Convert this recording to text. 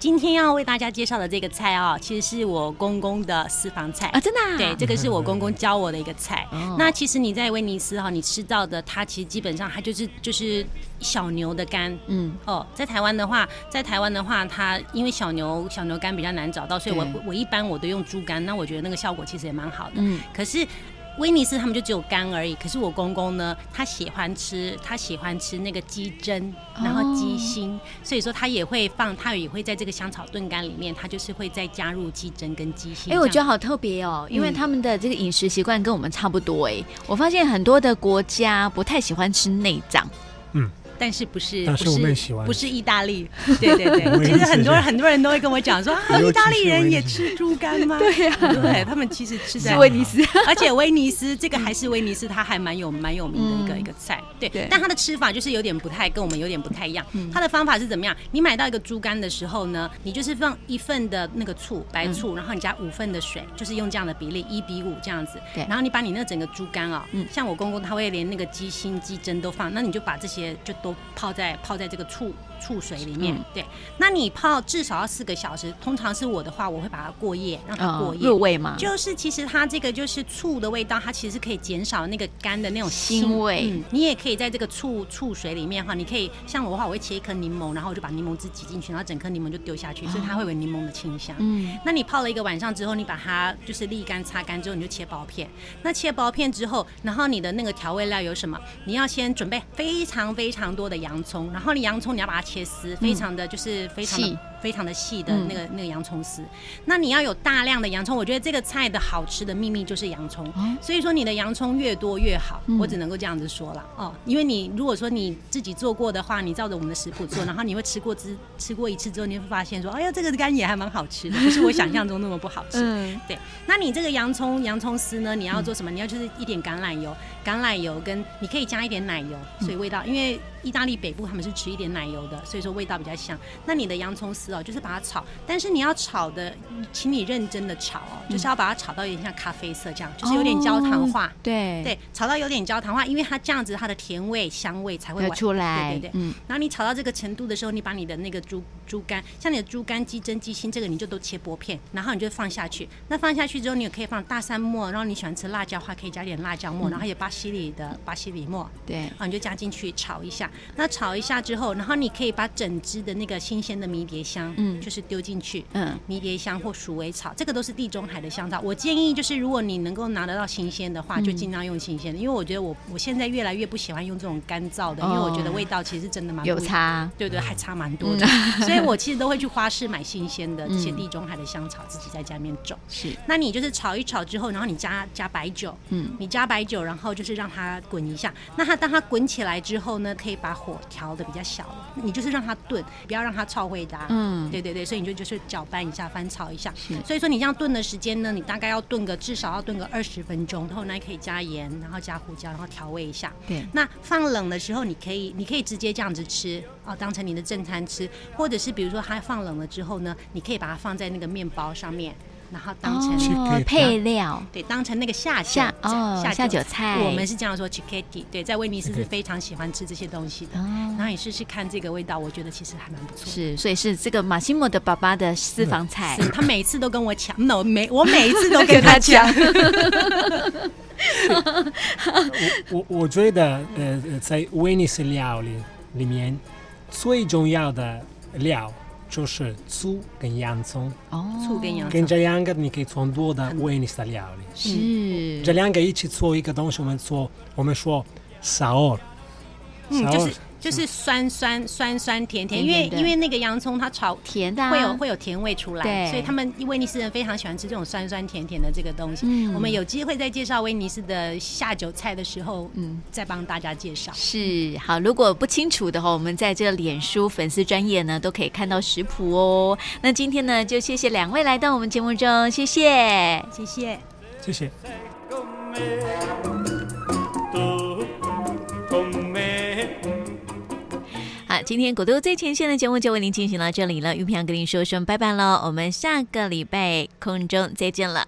今天要为大家介绍的这个菜哦，其实是我公公的私房菜啊，真的、啊。对，这个是我公公教我的一个菜。嗯、那其实你在威尼斯哈、哦，你吃到的它其实基本上它就是就是小牛的肝。嗯。哦，在台湾的话，在台湾的话，它因为小牛小牛肝比较难找到，所以我我一般我都用猪肝。那我觉得那个效果其实也蛮好的。嗯。可是。威尼斯他们就只有肝而已，可是我公公呢，他喜欢吃，他喜欢吃那个鸡胗，然后鸡心，哦、所以说他也会放，他也会在这个香草炖肝里面，他就是会再加入鸡胗跟鸡心。哎、欸，我觉得好特别哦，因为他们的这个饮食习惯跟我们差不多哎，我发现很多的国家不太喜欢吃内脏。嗯。但是不是但是我们喜欢。不是意大利？对对对，其实很多人很多人都会跟我讲说 啊，意大利人也吃猪肝吗？对呀，对，他们其实吃在威尼斯，而且威尼斯这个还是威尼斯，它还蛮有蛮有名的一个一个菜。对，但它的吃法就是有点不太跟我们有点不太一样。它的方法是怎么样？你买到一个猪肝的时候呢，你就是放一份的那个醋，白醋，然后你加五份的水，就是用这样的比例一比五这样子。对，然后你把你那整个猪肝啊，像我公公他会连那个鸡心、鸡胗都放，那你就把这些就都泡在。泡在这个醋醋水里面，嗯、对，那你泡至少要四个小时。通常是我的话，我会把它过夜，让它过夜、哦、入味嘛。就是其实它这个就是醋的味道，它其实是可以减少那个干的那种腥，腥味、嗯。你也可以在这个醋醋水里面哈，你可以像我的话，我会切一颗柠檬，然后我就把柠檬汁挤进去，然后整颗柠檬就丢下去，所以它会有柠檬的清香。嗯，那你泡了一个晚上之后，你把它就是沥干擦干之后，你就切薄片。那切薄片之后，然后你的那个调味料有什么？你要先准备非常非常多的洋葱。然后你洋葱你要把它切丝，非常的就是非常的非常的细的那个那个洋葱丝。那你要有大量的洋葱，我觉得这个菜的好吃的秘密就是洋葱。所以说你的洋葱越多越好，我只能够这样子说了哦。因为你如果说你自己做过的话，你照着我们的食谱做，然后你会吃过之吃过一次之后，你会发现说，哎呀，这个干也还蛮好吃的，不 是我想象中那么不好吃。对。那你这个洋葱洋葱丝呢，你要做什么？你要就是一点橄榄油，橄榄油跟你可以加一点奶油，所以味道因为。意大利北部他们是吃一点奶油的，所以说味道比较香。那你的洋葱丝哦，就是把它炒，但是你要炒的，请你认真的炒哦，就是要把它炒到有点像咖啡色这样，就是有点焦糖化。对对，炒到有点焦糖化，因为它这样子它的甜味香味才会出来。对对对，嗯。然后你炒到这个程度的时候，你把你的那个猪猪肝，像你的猪肝、鸡胗、鸡心，这个你就都切薄片，然后你就放下去。那放下去之后，你也可以放大蒜末，然后你喜欢吃辣椒的话，可以加点辣椒末，然后有巴西里的巴西里末，对，然后你就加进去炒一下。那炒一下之后，然后你可以把整只的那个新鲜的迷迭香，嗯，就是丢进去，嗯，迷迭香或鼠尾草，这个都是地中海的香草。我建议就是，如果你能够拿得到新鲜的话，就尽量用新鲜的，因为我觉得我我现在越来越不喜欢用这种干燥的，因为我觉得味道其实真的蛮有差，对对，还差蛮多的。所以我其实都会去花市买新鲜的这些地中海的香草，自己在家里面种。是，那你就是炒一炒之后，然后你加加白酒，嗯，你加白酒，然后就是让它滚一下。那它当它滚起来之后呢，可以把火调的比较小了，你就是让它炖，不要让它炒味的。嗯，对对对，所以你就就是搅拌一下，翻炒一下。是，所以说你这样炖的时间呢，你大概要炖个至少要炖个二十分钟，然后呢可以加盐，然后加胡椒，然后调味一下。对，那放冷的时候，你可以你可以直接这样子吃哦，当成你的正餐吃，或者是比如说它放冷了之后呢，你可以把它放在那个面包上面。然后当成配料，对，当成那个下下哦下酒菜，我们是这样说 cicchetti 对，在威尼斯是非常喜欢吃这些东西的。然后你试试看这个味道，我觉得其实还蛮不错。是，所以是这个马西莫的爸爸的私房菜，他每次都跟我抢，no 每我每一次都跟他抢。我我我觉得呃在威尼斯料理里面最重要的料。就是醋跟洋葱。哦，醋跟洋葱，跟这两个你可以做很多的威尼斯料理。是，这两个一起做一个东西，我们做我们说 sour，嗯，就是。就是酸酸酸酸甜甜，因为因为那个洋葱它炒甜的，会有会有甜味出来，所以他们威尼斯人非常喜欢吃这种酸酸甜甜的这个东西。我们有机会在介绍威尼斯的下酒菜的时候，嗯，再帮大家介绍。是好，如果不清楚的话，我们在这个脸书粉丝专业呢都可以看到食谱哦。那今天呢，就谢谢两位来到我们节目中，谢谢，谢谢，谢谢。今天古都最前线的节目就为您进行到这里了，玉萍跟您说声拜拜喽，我们下个礼拜空中再见了。